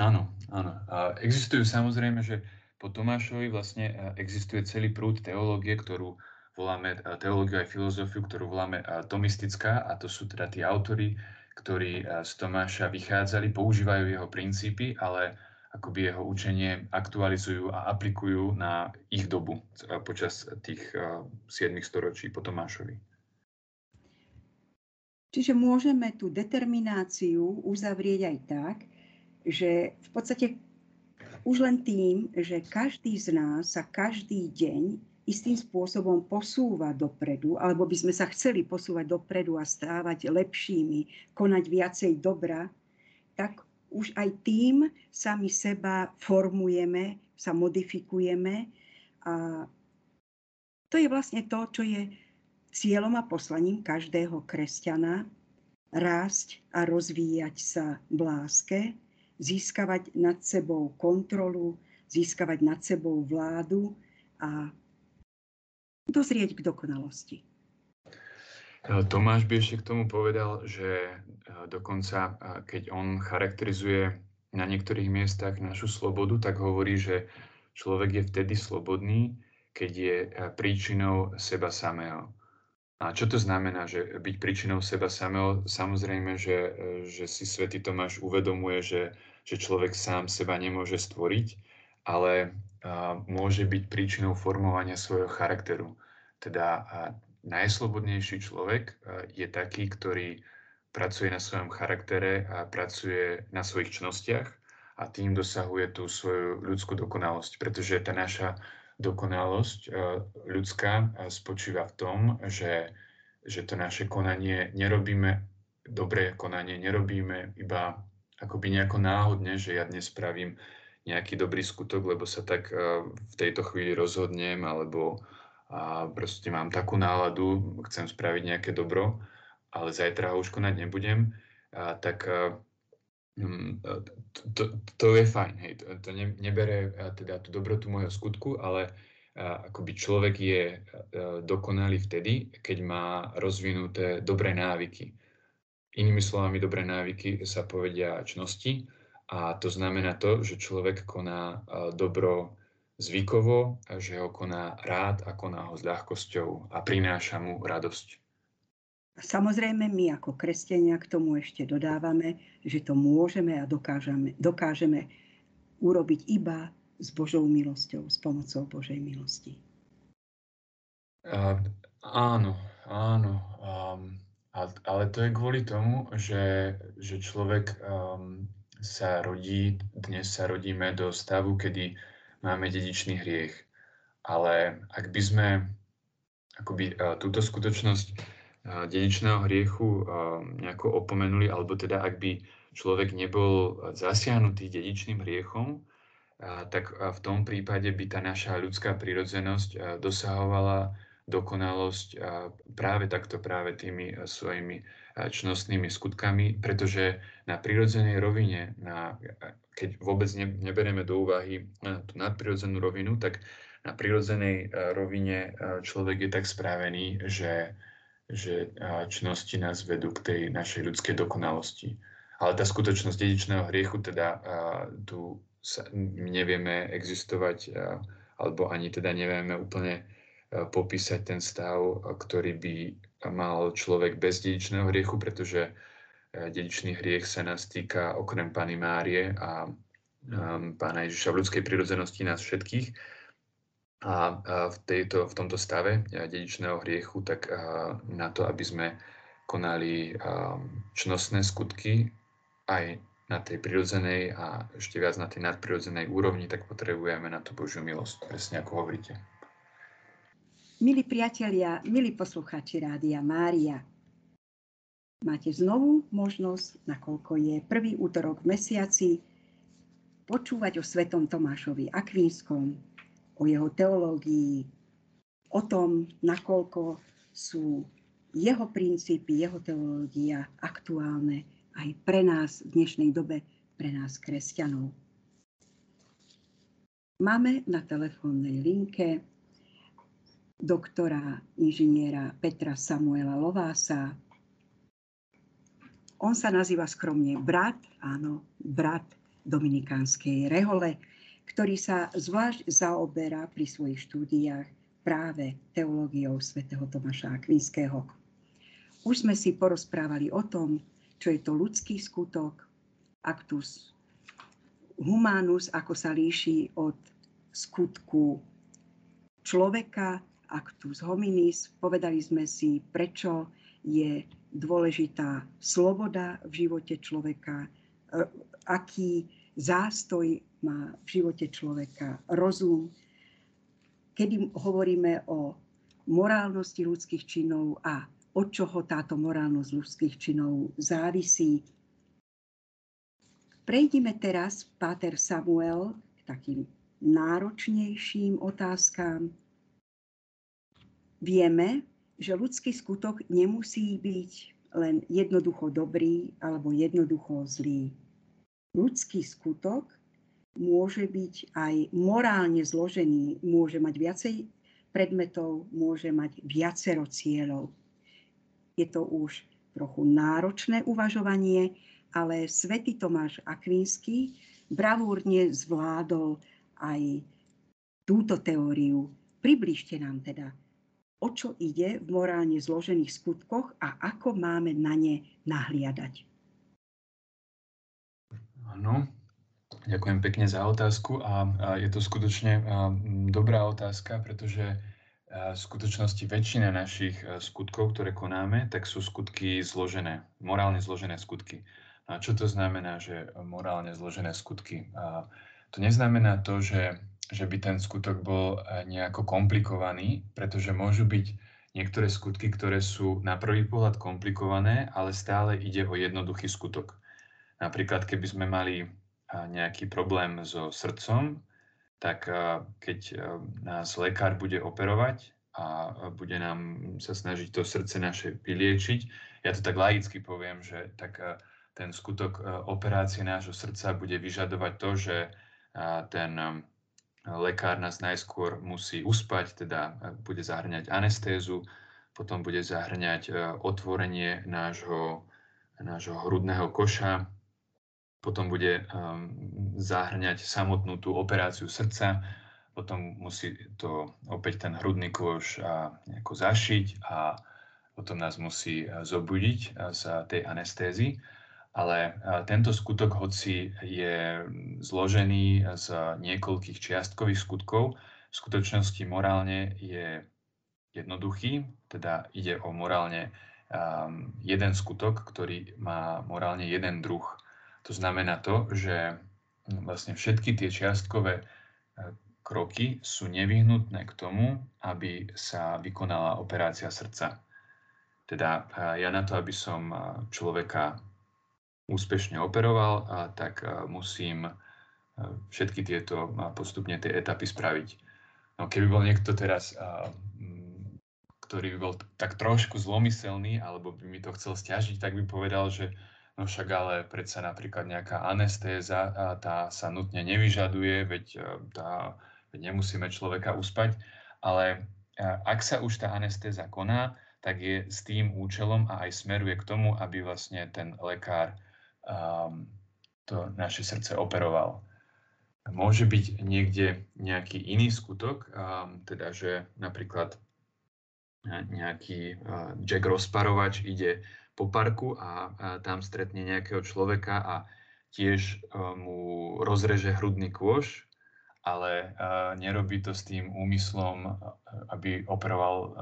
Áno, áno. A existujú samozrejme, že po Tomášovi vlastne existuje celý prúd teológie, ktorú voláme teológiu aj filozofiu, ktorú voláme tomistická a to sú teda tí autory, ktorí eh, z Tomáša vychádzali, používajú jeho princípy, ale akoby jeho učenie aktualizujú a aplikujú na ich dobu počas tých 7 storočí po Tomášovi. Čiže môžeme tú determináciu uzavrieť aj tak, že v podstate už len tým, že každý z nás sa každý deň istým spôsobom posúva dopredu, alebo by sme sa chceli posúvať dopredu a stávať lepšími, konať viacej dobra, tak už aj tým sami seba formujeme, sa modifikujeme a to je vlastne to, čo je cieľom a poslaním každého kresťana rásť a rozvíjať sa v láske, získavať nad sebou kontrolu, získavať nad sebou vládu a dozrieť k dokonalosti. Tomáš by ešte k tomu povedal, že dokonca keď on charakterizuje na niektorých miestach našu slobodu, tak hovorí, že človek je vtedy slobodný, keď je príčinou seba samého. A čo to znamená, že byť príčinou seba samého? Samozrejme, že, že si svätý Tomáš uvedomuje, že, že človek sám seba nemôže stvoriť, ale môže byť príčinou formovania svojho charakteru. Teda najslobodnejší človek je taký, ktorý pracuje na svojom charaktere a pracuje na svojich čnostiach a tým dosahuje tú svoju ľudskú dokonalosť, pretože tá naša dokonalosť eh, ľudská eh, spočíva v tom, že, že to naše konanie nerobíme, dobré konanie nerobíme iba akoby nejako náhodne, že ja dnes spravím nejaký dobrý skutok, lebo sa tak eh, v tejto chvíli rozhodnem, alebo proste mám takú náladu, chcem spraviť nejaké dobro, ale zajtra ho už konať nebudem, tak Mm, to, to je fajn, hej, to, to ne, nebere teda tú dobrotu môjho skutku, ale akoby človek je dokonalý vtedy, keď má rozvinuté dobré návyky. Inými slovami, dobré návyky sa povedia čnosti a to znamená to, že človek koná dobro zvykovo, že ho koná rád a koná ho s ľahkosťou a prináša mu radosť. Samozrejme, my ako kresťania k tomu ešte dodávame, že to môžeme a dokážeme, dokážeme urobiť iba s Božou milosťou, s pomocou Božej milosti. Uh, áno, áno. Um, ale to je kvôli tomu, že, že človek um, sa rodí, dnes sa rodíme do stavu, kedy máme dedičný hriech. Ale ak by sme akoby, uh, túto skutočnosť dedičného hriechu nejako opomenuli, alebo teda ak by človek nebol zasiahnutý dedičným hriechom, tak v tom prípade by tá naša ľudská prírodzenosť dosahovala dokonalosť práve takto, práve tými svojimi čnostnými skutkami, pretože na prírodzenej rovine, na, keď vôbec ne, neberieme do úvahy tú nadprirodzenú rovinu, tak na prírodzenej rovine človek je tak správený, že že činnosti nás vedú k tej našej ľudskej dokonalosti. Ale tá skutočnosť dedičného hriechu, teda tu sa, nevieme existovať, alebo ani teda nevieme úplne popísať ten stav, ktorý by mal človek bez dedičného hriechu, pretože dedičný hriech sa nás týka okrem Pany Márie a Pána Ježiša v ľudskej prírodzenosti nás všetkých a v, tejto, v tomto stave dedičného hriechu, tak na to, aby sme konali čnostné skutky aj na tej prirodzenej a ešte viac na tej nadprirodzenej úrovni, tak potrebujeme na to Božiu milosť, presne ako hovoríte. Milí priatelia, milí poslucháči Rádia Mária, máte znovu možnosť, nakoľko je prvý útorok v mesiaci, počúvať o svetom Tomášovi Akvínskom, o jeho teológii, o tom, nakoľko sú jeho princípy, jeho teológia aktuálne aj pre nás v dnešnej dobe, pre nás kresťanov. Máme na telefónnej linke doktora inžiniera Petra Samuela Lovása. On sa nazýva skromne brat, áno, brat Dominikánskej rehole, ktorý sa zvlášť zaoberá pri svojich štúdiách práve teológiou svätého Tomáša Akvinského. Už sme si porozprávali o tom, čo je to ľudský skutok, actus humanus, ako sa líši od skutku človeka, actus hominis. Povedali sme si, prečo je dôležitá sloboda v živote človeka, e, aký zástoj má v živote človeka rozum. Kedy hovoríme o morálnosti ľudských činov a od čoho táto morálnosť ľudských činov závisí. Prejdime teraz, Páter Samuel, k takým náročnejším otázkám. Vieme, že ľudský skutok nemusí byť len jednoducho dobrý alebo jednoducho zlý. Ľudský skutok môže byť aj morálne zložený, môže mať viacej predmetov, môže mať viacero cieľov. Je to už trochu náročné uvažovanie, ale svätý Tomáš Akvínsky bravúrne zvládol aj túto teóriu. Približte nám teda, o čo ide v morálne zložených skutkoch a ako máme na ne nahliadať. Áno, ďakujem pekne za otázku a je to skutočne dobrá otázka, pretože v skutočnosti väčšina našich skutkov, ktoré konáme, tak sú skutky zložené, morálne zložené skutky. A čo to znamená, že morálne zložené skutky? To neznamená to, že, že by ten skutok bol e, nejako komplikovaný, pretože môžu byť niektoré skutky, ktoré sú na prvý pohľad komplikované, ale stále ide o jednoduchý skutok. Napríklad, keby sme mali nejaký problém so srdcom, tak keď nás lekár bude operovať a bude nám sa snažiť to srdce naše vyliečiť, ja to tak laicky poviem, že tak ten skutok operácie nášho srdca bude vyžadovať to, že ten lekár nás najskôr musí uspať, teda bude zahrňať anestézu, potom bude zahrňať otvorenie nášho, nášho hrudného koša, potom bude zahrňať samotnú tú operáciu srdca, potom musí to opäť ten hrudný koš nejako zašiť a potom nás musí zobudiť z tej anestézy ale tento skutok, hoci je zložený z niekoľkých čiastkových skutkov, v skutočnosti morálne je jednoduchý, teda ide o morálne um, jeden skutok, ktorý má morálne jeden druh. To znamená to, že vlastne všetky tie čiastkové e, kroky sú nevyhnutné k tomu, aby sa vykonala operácia srdca. Teda ja na to, aby som človeka úspešne operoval, a tak musím všetky tieto postupne tie etapy spraviť. No keby bol niekto teraz, ktorý by bol tak trošku zlomyselný, alebo by mi to chcel stiažiť, tak by povedal, že no však ale predsa napríklad nejaká anestéza, tá sa nutne nevyžaduje, veď, tá, veď nemusíme človeka uspať, ale ak sa už tá anestéza koná, tak je s tým účelom a aj smeruje k tomu, aby vlastne ten lekár to naše srdce operoval. Môže byť niekde nejaký iný skutok, teda že napríklad nejaký uh, Jack rozparovač ide po parku a, tam stretne nejakého človeka a tiež uh, mu rozreže hrudný kôž, ale nerobí to s tým úmyslom, aby operoval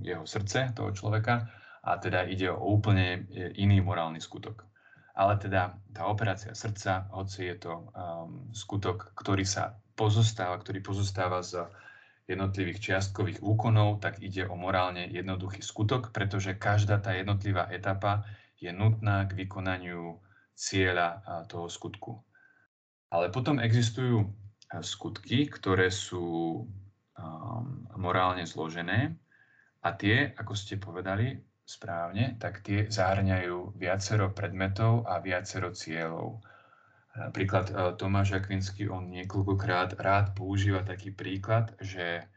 jeho srdce toho človeka a teda ide o úplne iný morálny skutok. Ale teda tá operácia srdca, hoci je to um, skutok, ktorý sa pozostáva, ktorý pozostáva z jednotlivých čiastkových úkonov, tak ide o morálne jednoduchý skutok, pretože každá tá jednotlivá etapa je nutná k vykonaniu cieľa toho skutku. Ale potom existujú skutky, ktoré sú um, morálne zložené a tie, ako ste povedali, správne, tak tie zahrňajú viacero predmetov a viacero cieľov. Napríklad e, Tomáš Akvinsky, on niekoľkokrát rád používa taký príklad, že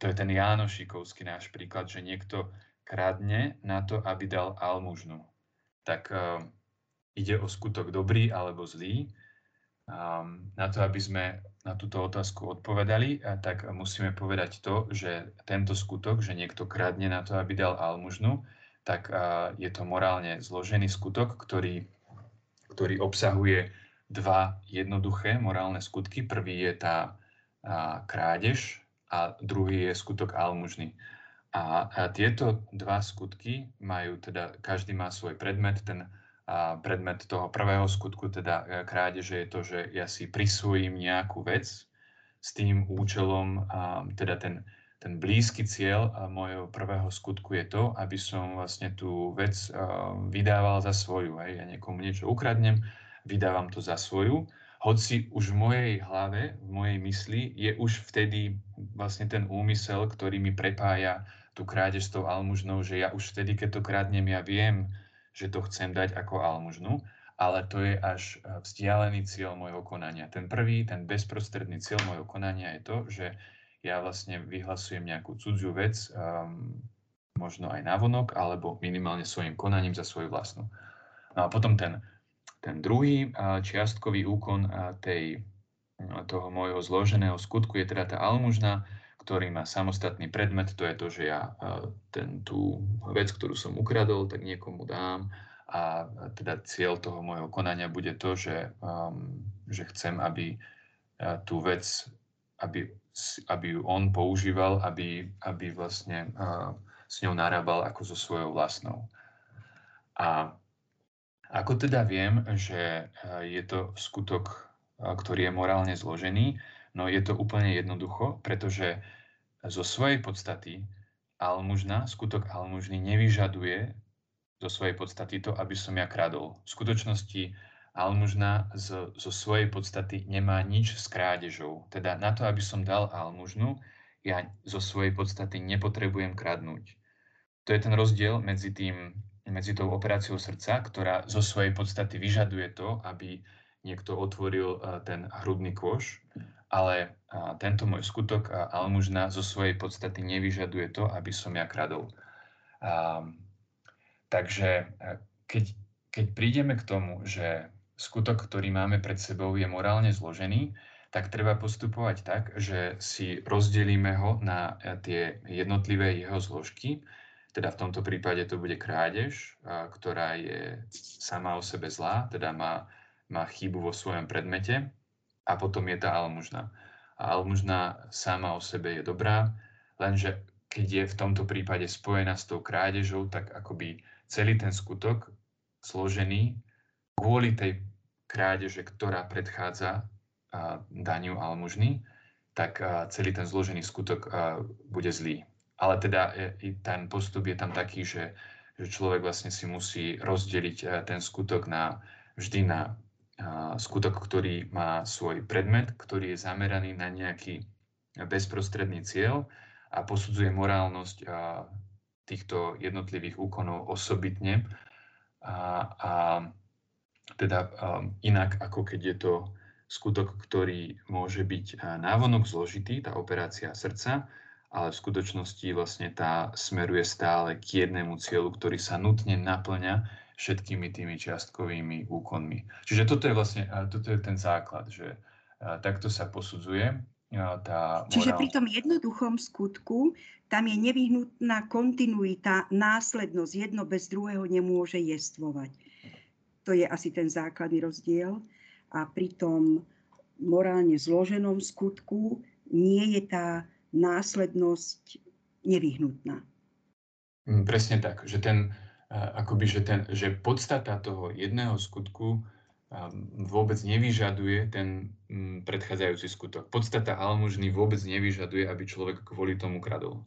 to je ten Jánošikovský náš príklad, že niekto kradne na to, aby dal almužnu. Tak uh, ide o skutok dobrý alebo zlý. Na to, aby sme na túto otázku odpovedali, tak musíme povedať to, že tento skutok, že niekto kradne na to, aby dal almužnu, tak je to morálne zložený skutok, ktorý, ktorý obsahuje dva jednoduché morálne skutky. Prvý je tá krádež a druhý je skutok almužny. A, a tieto dva skutky majú teda, každý má svoj predmet, ten a predmet toho prvého skutku, teda e, krádeže je to, že ja si prisvojím nejakú vec s tým účelom, teda ten, ten blízky cieľ môjho prvého skutku je to, aby som vlastne tú vec vydával za svoju. Hej. Ja niekomu niečo ukradnem, vydávam to za svoju, hoci už v mojej hlave, v mojej mysli je už vtedy vlastne ten úmysel, ktorý mi prepája tú krádež s tou almužnou, že ja už vtedy, keď to kradnem, ja viem, že to chcem dať ako almužnu, ale to je až e, vzdialený cieľ môjho konania. Ten prvý, ten bezprostredný cieľ môjho konania je to, že ja vlastne vyhlasujem nejakú cudziu vec, um, možno aj návonok, alebo minimálne svojim konaním za svoju vlastnú. No a potom ten ten druhý čiastkový úkon tej, toho môjho zloženého skutku je teda tá almužna, ktorý má samostatný predmet, to je to, že ja ten, tú vec, ktorú som ukradol, tak niekomu dám a teda cieľ toho môjho konania bude to, že, um, že chcem, aby tú vec, aby, aby ju on používal, aby, aby vlastne uh, s ňou narábal ako so svojou vlastnou. A ako teda viem, že je to skutok, ktorý je morálne zložený? No je to úplne jednoducho, pretože zo svojej podstaty almužna, skutok almužny nevyžaduje zo svojej podstaty to, aby som ja kradol. V skutočnosti almužna z, zo svojej podstaty nemá nič s krádežou. Teda na to, aby som dal almužnu, ja zo svojej podstaty nepotrebujem kradnúť. To je ten rozdiel medzi tým medzi tou operáciou srdca, ktorá zo svojej podstaty vyžaduje to, aby niekto otvoril e, ten hrudný kôš, ale tento môj skutok a almužna zo svojej podstaty nevyžaduje to, aby som ja kradol. A, takže keď, keď prídeme k tomu, že skutok, ktorý máme pred sebou, je morálne zložený, tak treba postupovať tak, že si rozdelíme ho na tie jednotlivé jeho zložky teda v tomto prípade to bude krádež, ktorá je sama o sebe zlá, teda má, má chybu vo svojom predmete a potom je tá almužna. A almužna sama o sebe je dobrá, lenže keď je v tomto prípade spojená s tou krádežou, tak akoby celý ten skutok zložený kvôli tej krádeže, ktorá predchádza daniu almužny, tak celý ten zložený skutok bude zlý. Ale teda i ten postup je tam taký, že, že človek vlastne si musí rozdeliť e, ten skutok na, vždy na skutok, ktorý má svoj predmet, ktorý je zameraný na nejaký bezprostredný cieľ a posudzuje morálnosť týchto jednotlivých úkonov osobitne. A, a teda inak, ako keď je to skutok, ktorý môže byť návonok zložitý, tá operácia srdca, ale v skutočnosti vlastne tá smeruje stále k jednému cieľu, ktorý sa nutne naplňa všetkými tými čiastkovými úkonmi. Čiže toto je vlastne toto je ten základ, že takto sa posudzuje tá morál... Čiže pri tom jednoduchom skutku tam je nevyhnutná kontinuita, následnosť. Jedno bez druhého nemôže jestvovať. To je asi ten základný rozdiel. A pri tom morálne zloženom skutku nie je tá následnosť nevyhnutná. Mm, presne tak, že ten, akoby, že, ten, že podstata toho jedného skutku vôbec nevyžaduje ten mm, predchádzajúci skutok. Podstata almužny vôbec nevyžaduje, aby človek kvôli tomu kradol.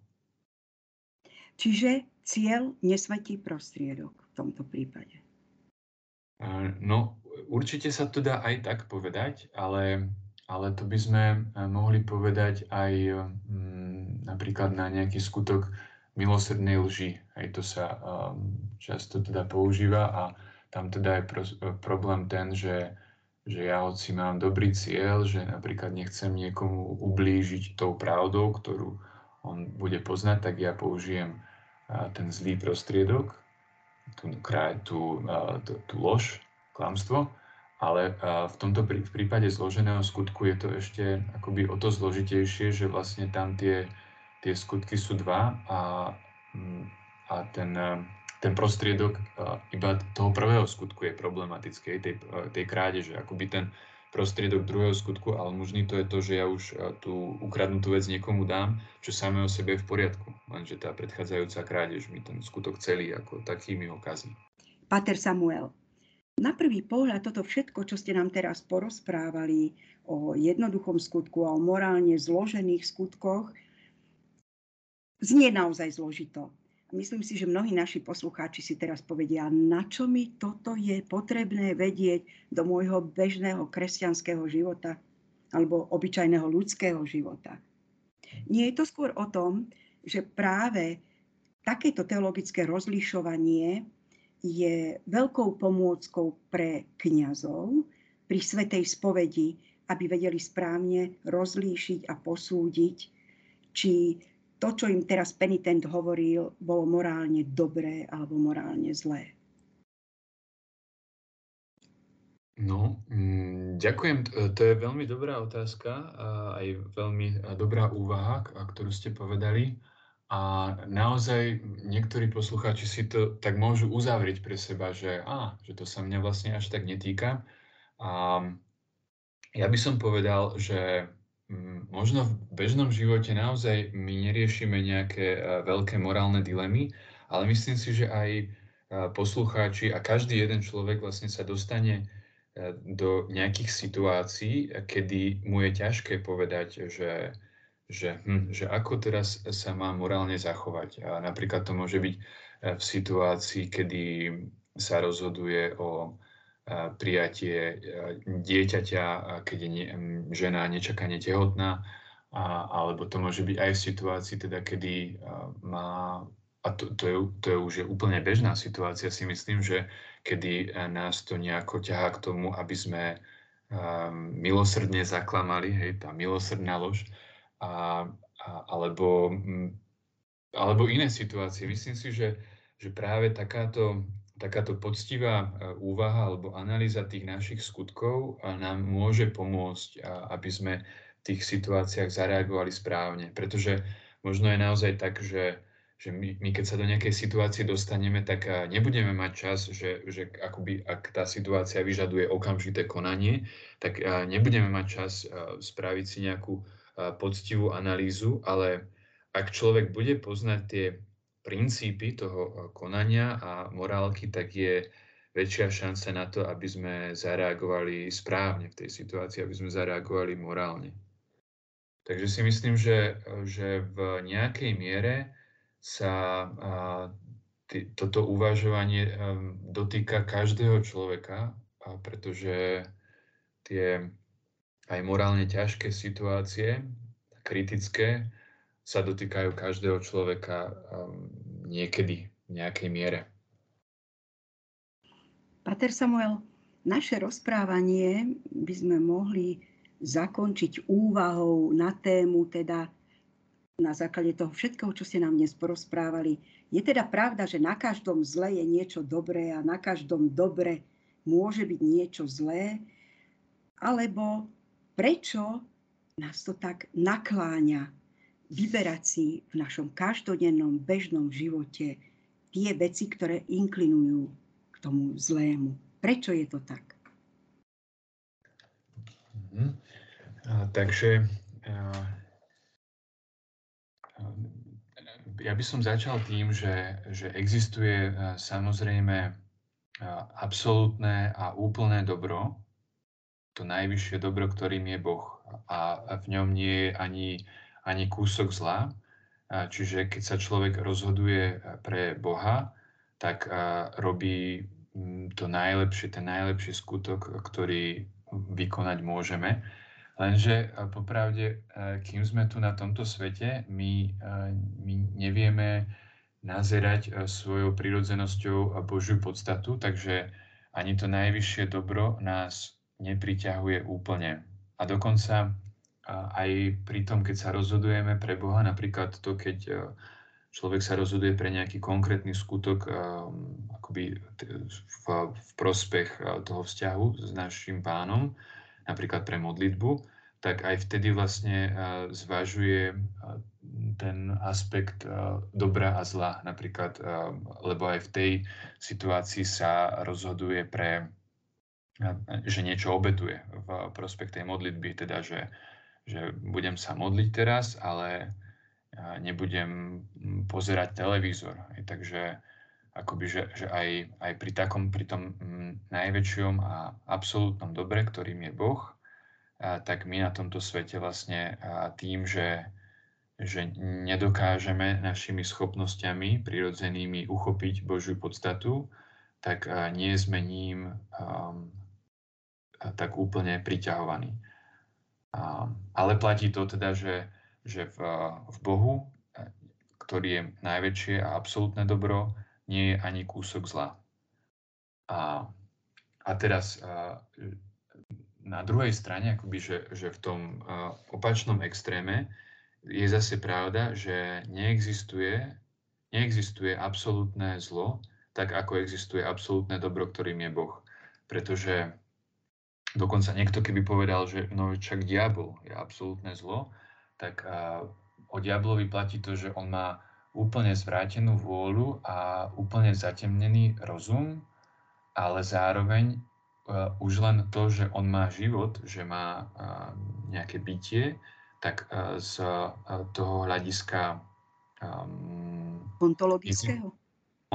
Čiže cieľ nesvetí prostriedok v tomto prípade. No, určite sa to dá aj tak povedať, ale ale to by sme eh, mohli povedať aj mm, napríklad na nejaký skutok milosrdnej lži. Aj to sa um, často teda používa a tam teda je pro, eh, problém ten, že, že ja hoci mám dobrý cieľ, že napríklad nechcem niekomu ublížiť tou pravdou, ktorú on bude poznať, tak ja použijem uh, ten zlý prostriedok, tú, tú, uh, tú, tú lož, klamstvo ale v tomto prípade zloženého skutku je to ešte akoby o to zložitejšie, že vlastne tam tie, tie skutky sú dva a, mm, a ten, ten prostriedok iba toho prvého skutku je problematický, tej, tej krádeže. Akoby ten prostriedok druhého skutku, ale možný to je to, že ja už tú ukradnutú vec niekomu dám, čo samé o sebe je v poriadku. Lenže tá predchádzajúca krádež mi ten skutok celý ako taký mi ho kazí. Pater Samuel, na prvý pohľad toto všetko, čo ste nám teraz porozprávali o jednoduchom skutku a o morálne zložených skutkoch, znie naozaj zložito. Myslím si, že mnohí naši poslucháči si teraz povedia, na čo mi toto je potrebné vedieť do môjho bežného kresťanského života alebo obyčajného ľudského života. Nie je to skôr o tom, že práve takéto teologické rozlišovanie je veľkou pomôckou pre kňazov pri svetej spovedi, aby vedeli správne rozlíšiť a posúdiť, či to, čo im teraz penitent hovoril, bolo morálne dobré alebo morálne zlé. No, mm, ďakujem. To je veľmi dobrá otázka a aj veľmi dobrá úvaha, ktorú ste povedali. A naozaj niektorí poslucháči si to tak môžu uzavrieť pre seba, že, á, že to sa mňa vlastne až tak netýka. A ja by som povedal, že možno v bežnom živote naozaj my neriešime nejaké veľké morálne dilemy, ale myslím si, že aj poslucháči a každý jeden človek vlastne sa dostane do nejakých situácií, kedy mu je ťažké povedať, že že, hm, že ako teraz sa má morálne zachovať. A napríklad to môže byť v situácii, kedy sa rozhoduje o prijatie eh, dieťaťa, keď je žena nečakane tehotná, alebo to môže byť aj v situácii, teda, kedy má, a to, to, je, to je už je úplne bežná situácia, si myslím, že kedy nás to nejako ťahá k tomu, aby sme um, milosrdne zaklamali, hej, tá milosrdná lož, a, a, alebo, alebo iné situácie. Myslím si, že, že práve takáto, takáto poctivá e, úvaha alebo analýza tých našich skutkov nám môže pomôcť, aby sme v tých situáciách zareagovali správne. Pretože možno je naozaj tak, že, že my, my keď sa do nejakej situácie dostaneme, tak nebudeme mať čas, že, že akoby, ak tá situácia vyžaduje okamžité konanie, tak nebudeme mať čas spraviť si nejakú poctivú analýzu, ale ak človek bude poznať tie princípy toho e, konania a morálky, tak je väčšia šanca na to, aby sme zareagovali správne v tej situácii, aby sme zareagovali morálne. Takže si myslím, že, že v nejakej miere sa ty, toto uvažovanie a, dotýka každého človeka, pretože tie aj morálne ťažké situácie, kritické, sa dotýkajú každého človeka um, niekedy v nejakej miere. Pater Samuel, naše rozprávanie by sme mohli zakončiť úvahou na tému, teda na základe toho všetkého, čo ste nám dnes porozprávali. Je teda pravda, že na každom zle je niečo dobré a na každom dobre môže byť niečo zlé, alebo prečo nás to tak nakláňa vyberať si v našom každodennom bežnom živote tie veci, ktoré inklinujú k tomu zlému. Prečo je to tak? Mm-hmm. A, takže a, ja by som začal tým, že, že existuje samozrejme absolútne a úplné dobro, to najvyššie dobro, ktorým je Boh. A v ňom nie je ani, ani kúsok zla. Čiže keď sa človek rozhoduje pre Boha, tak robí mm, to najlepšie, ten najlepší skutok, ktorý vykonať môžeme. Lenže popravde, kým sme tu na tomto svete, my, my nevieme nazerať svojou prirodzenosťou Božiu podstatu, takže ani to najvyššie dobro nás nepriťahuje úplne. A dokonca aj pri tom, keď sa rozhodujeme pre Boha, napríklad to, keď e, človek sa rozhoduje pre nejaký konkrétny skutok e, akoby v, v prospech e, toho vzťahu s našim pánom, napríklad pre modlitbu, tak aj vtedy vlastne zvažuje ten aspekt dobra a zla. Napríklad, lebo aj v tej situácii sa rozhoduje pre, že niečo obetuje v prospekt tej modlitby, teda, že, že budem sa modliť teraz, ale nebudem pozerať televízor. Takže akoby, že, že aj, aj pri takom, pri tom najväčšom a absolútnom dobre, ktorým je Boh, tak my na tomto svete vlastne tým, že, že nedokážeme našimi schopnosťami prirodzenými uchopiť Božiu podstatu, tak nie sme ním um, tak úplne priťahovaní. Ale platí to teda, že, že v, v Bohu, ktorý je najväčšie a absolútne dobro, nie je ani kúsok zla. A, a teraz na druhej strane, akoby, že, že v tom opačnom extréme je zase pravda, že neexistuje, neexistuje absolútne zlo, tak ako existuje absolútne dobro, ktorým je Boh. Pretože dokonca niekto keby povedal, že no čak diabol je absolútne zlo, tak uh, o diablovi platí to, že on má úplne zvrátenú vôľu a úplne zatemnený rozum, ale zároveň uh, už len to, že on má život, že má uh, nejaké bytie, tak uh, z uh, toho hľadiska um, ontologického?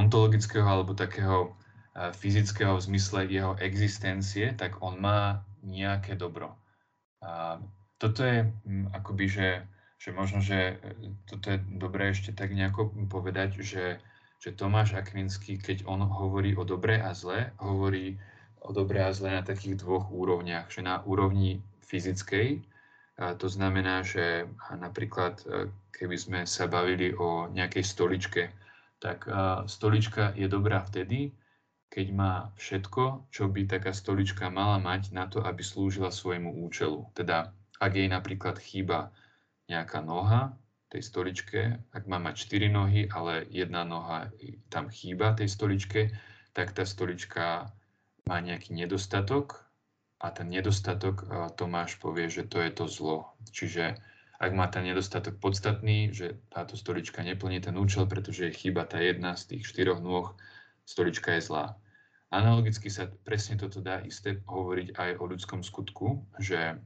ontologického alebo takého fyzického v zmysle jeho existencie, tak on má nejaké dobro. Uh, toto je um, akoby, že, že možno, že toto je dobré ešte tak nejako povedať, že, že Tomáš Akvinský, keď on hovorí o dobre a zle, hovorí o dobré a zlé na takých dvoch úrovniach. Že na úrovni fyzickej, a to znamená, že napríklad e, keby sme sa bavili o nejakej stoličke, tak stolička je dobrá vtedy, keď má všetko, čo by taká stolička mala mať na to, aby slúžila svojmu účelu. Teda ak jej napríklad chýba nejaká noha tej stoličke, ak má mať 4 nohy, ale jedna noha tam chýba tej stoličke, tak tá stolička má nejaký nedostatok a ten nedostatok Tomáš povie, že to je to zlo. Čiže ak má ten nedostatok podstatný, že táto stolička neplní ten účel, pretože je chyba tá jedna z tých štyroch nôh, stolička je zlá. Analogicky sa presne toto dá isté hovoriť aj o ľudskom skutku, že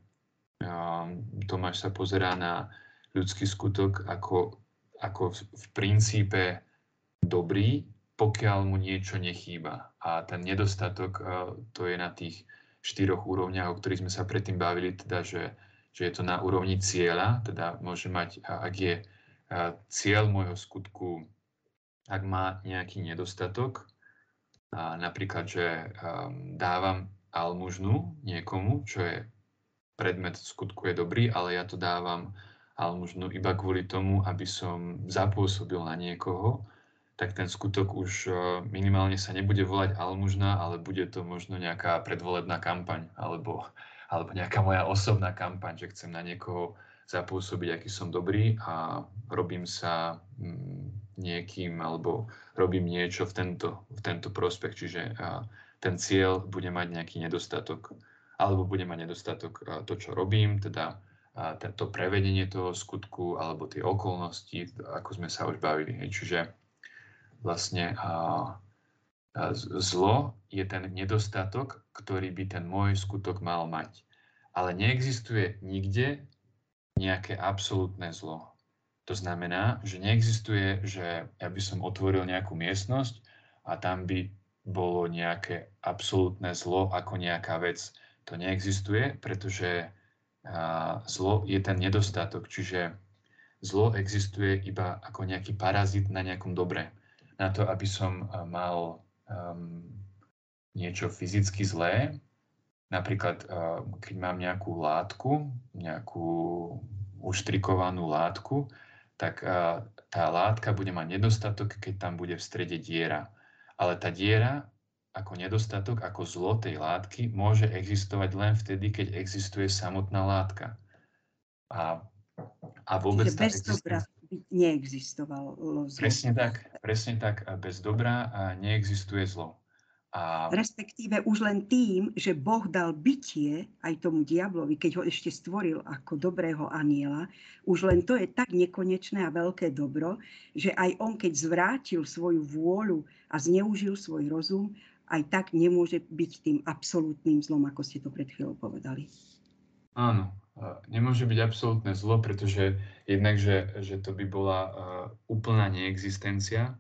Tomáš sa pozerá na ľudský skutok ako, ako v princípe dobrý, pokiaľ mu niečo nechýba. A ten nedostatok, eh, to je na tých štyroch úrovniach, o ktorých sme sa predtým bavili, teda, že, že je to na úrovni cieľa, teda môže mať, ak je eh, cieľ môjho skutku, ak má nejaký nedostatok, a napríklad, že um, dávam almužnu niekomu, čo je predmet skutku je dobrý, ale ja to dávam almužnu iba kvôli tomu, aby som zapôsobil na niekoho, tak ten skutok už e, minimálne sa nebude volať almužna, ale bude to možno nejaká predvolebná kampaň alebo, alebo nejaká moja osobná kampaň, že chcem na niekoho zapôsobiť, aký som dobrý a robím sa mm, niekým alebo robím niečo v tento, v tento prospech. Čiže ten cieľ bude mať nejaký nedostatok alebo bude mať nedostatok to, čo robím, teda to prevedenie toho skutku alebo tie okolnosti, ako sme sa už bavili. Čiže vlastne zlo je ten nedostatok, ktorý by ten môj skutok mal mať. Ale neexistuje nikde nejaké absolútne zlo. To znamená, že neexistuje, že ja by som otvoril nejakú miestnosť a tam by bolo nejaké absolútne zlo ako nejaká vec. To neexistuje, pretože zlo je ten nedostatok, čiže zlo existuje iba ako nejaký parazit na nejakom dobre. Na to, aby som mal um, niečo fyzicky zlé, napríklad keď mám nejakú látku, nejakú uštrikovanú látku, tak tá látka bude mať nedostatok, keď tam bude v strede diera. Ale tá diera ako nedostatok, ako zlo tej látky môže existovať len vtedy, keď existuje samotná látka. A, a vôbec Čiže bez dobra neexistovalo zlo. Presne tak, presne tak. Bez dobra neexistuje zlo. A... Respektíve už len tým, že Boh dal bytie aj tomu diablovi, keď ho ešte stvoril ako dobrého aniela, už len to je tak nekonečné a veľké dobro, že aj on, keď zvrátil svoju vôľu a zneužil svoj rozum, aj tak nemôže byť tým absolútnym zlom, ako ste to pred chvíľou povedali. Áno, nemôže byť absolútne zlo, pretože jednak, že, že to by bola uh, úplná neexistencia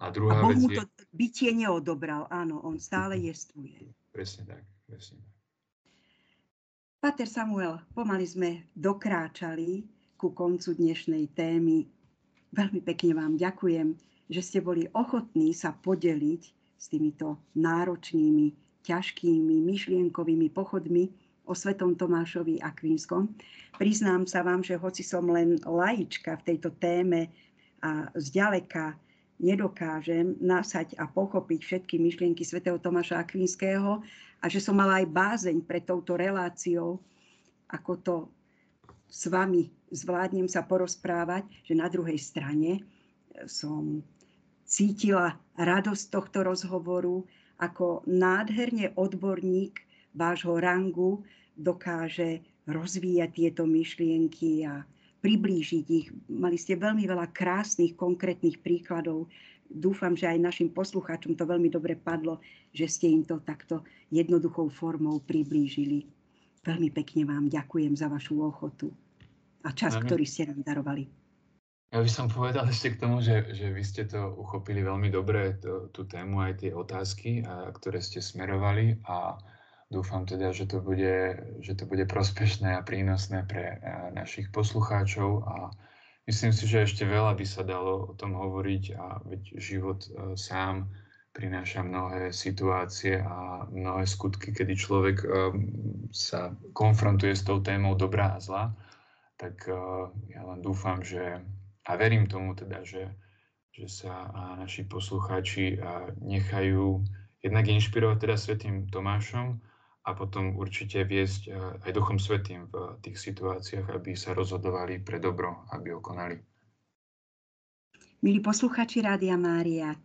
a druhá a Boh vec mu to je... bytie neodobral, áno, on stále jestvuje. Presne tak, presne tak. Pater Samuel, pomaly sme dokráčali ku koncu dnešnej témy. Veľmi pekne vám ďakujem, že ste boli ochotní sa podeliť s týmito náročnými, ťažkými, myšlienkovými pochodmi o svetom Tomášovi Akvínskom. Priznám sa vám, že hoci som len laička v tejto téme a zďaleka nedokážem nasať a pochopiť všetky myšlienky svätého Tomáša Akvinského a že som mala aj bázeň pre touto reláciou, ako to s vami zvládnem sa porozprávať, že na druhej strane som cítila radosť tohto rozhovoru, ako nádherne odborník vášho rangu dokáže rozvíjať tieto myšlienky a priblížiť ich. Mali ste veľmi veľa krásnych, konkrétnych príkladov. Dúfam, že aj našim poslucháčom to veľmi dobre padlo, že ste im to takto jednoduchou formou priblížili. Veľmi pekne vám ďakujem za vašu ochotu a čas, Amen. ktorý ste nám darovali. Ja by som povedal ešte k tomu, že, že vy ste to uchopili veľmi dobre, to, tú tému, aj tie otázky, a, ktoré ste smerovali a Dúfam teda, že to bude, že to bude prospešné a prínosné pre eh, našich poslucháčov a myslím si, že ešte veľa by sa dalo o tom hovoriť a veď život eh, sám prináša mnohé situácie a mnohé skutky, kedy človek eh, sa konfrontuje s tou témou dobrá a zla, tak ja len dúfam, že a verím tomu teda, že, že sa naši poslucháči nechajú jednak inšpirovať teda Svetým Tomášom, a potom určite viesť eh, aj Duchom Svetým v tých situáciách, aby sa rozhodovali pre dobro, aby ho konali. Milí posluchači Rádia Mária,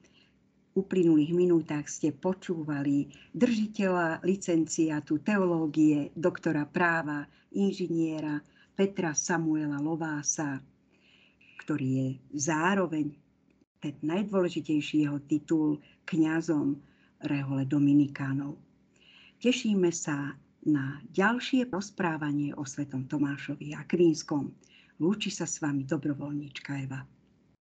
uplynulých minútach ste počúvali držiteľa licenciátu teológie, doktora práva, inžiniera Petra Samuela Lovása, ktorý je zároveň ten najdôležitejší jeho titul kňazom Rehole Dominikánov. Tešíme sa na ďalšie rozprávanie o svetom Tomášovi a Kvínskom. Lúči sa s vami dobrovoľníčka Eva.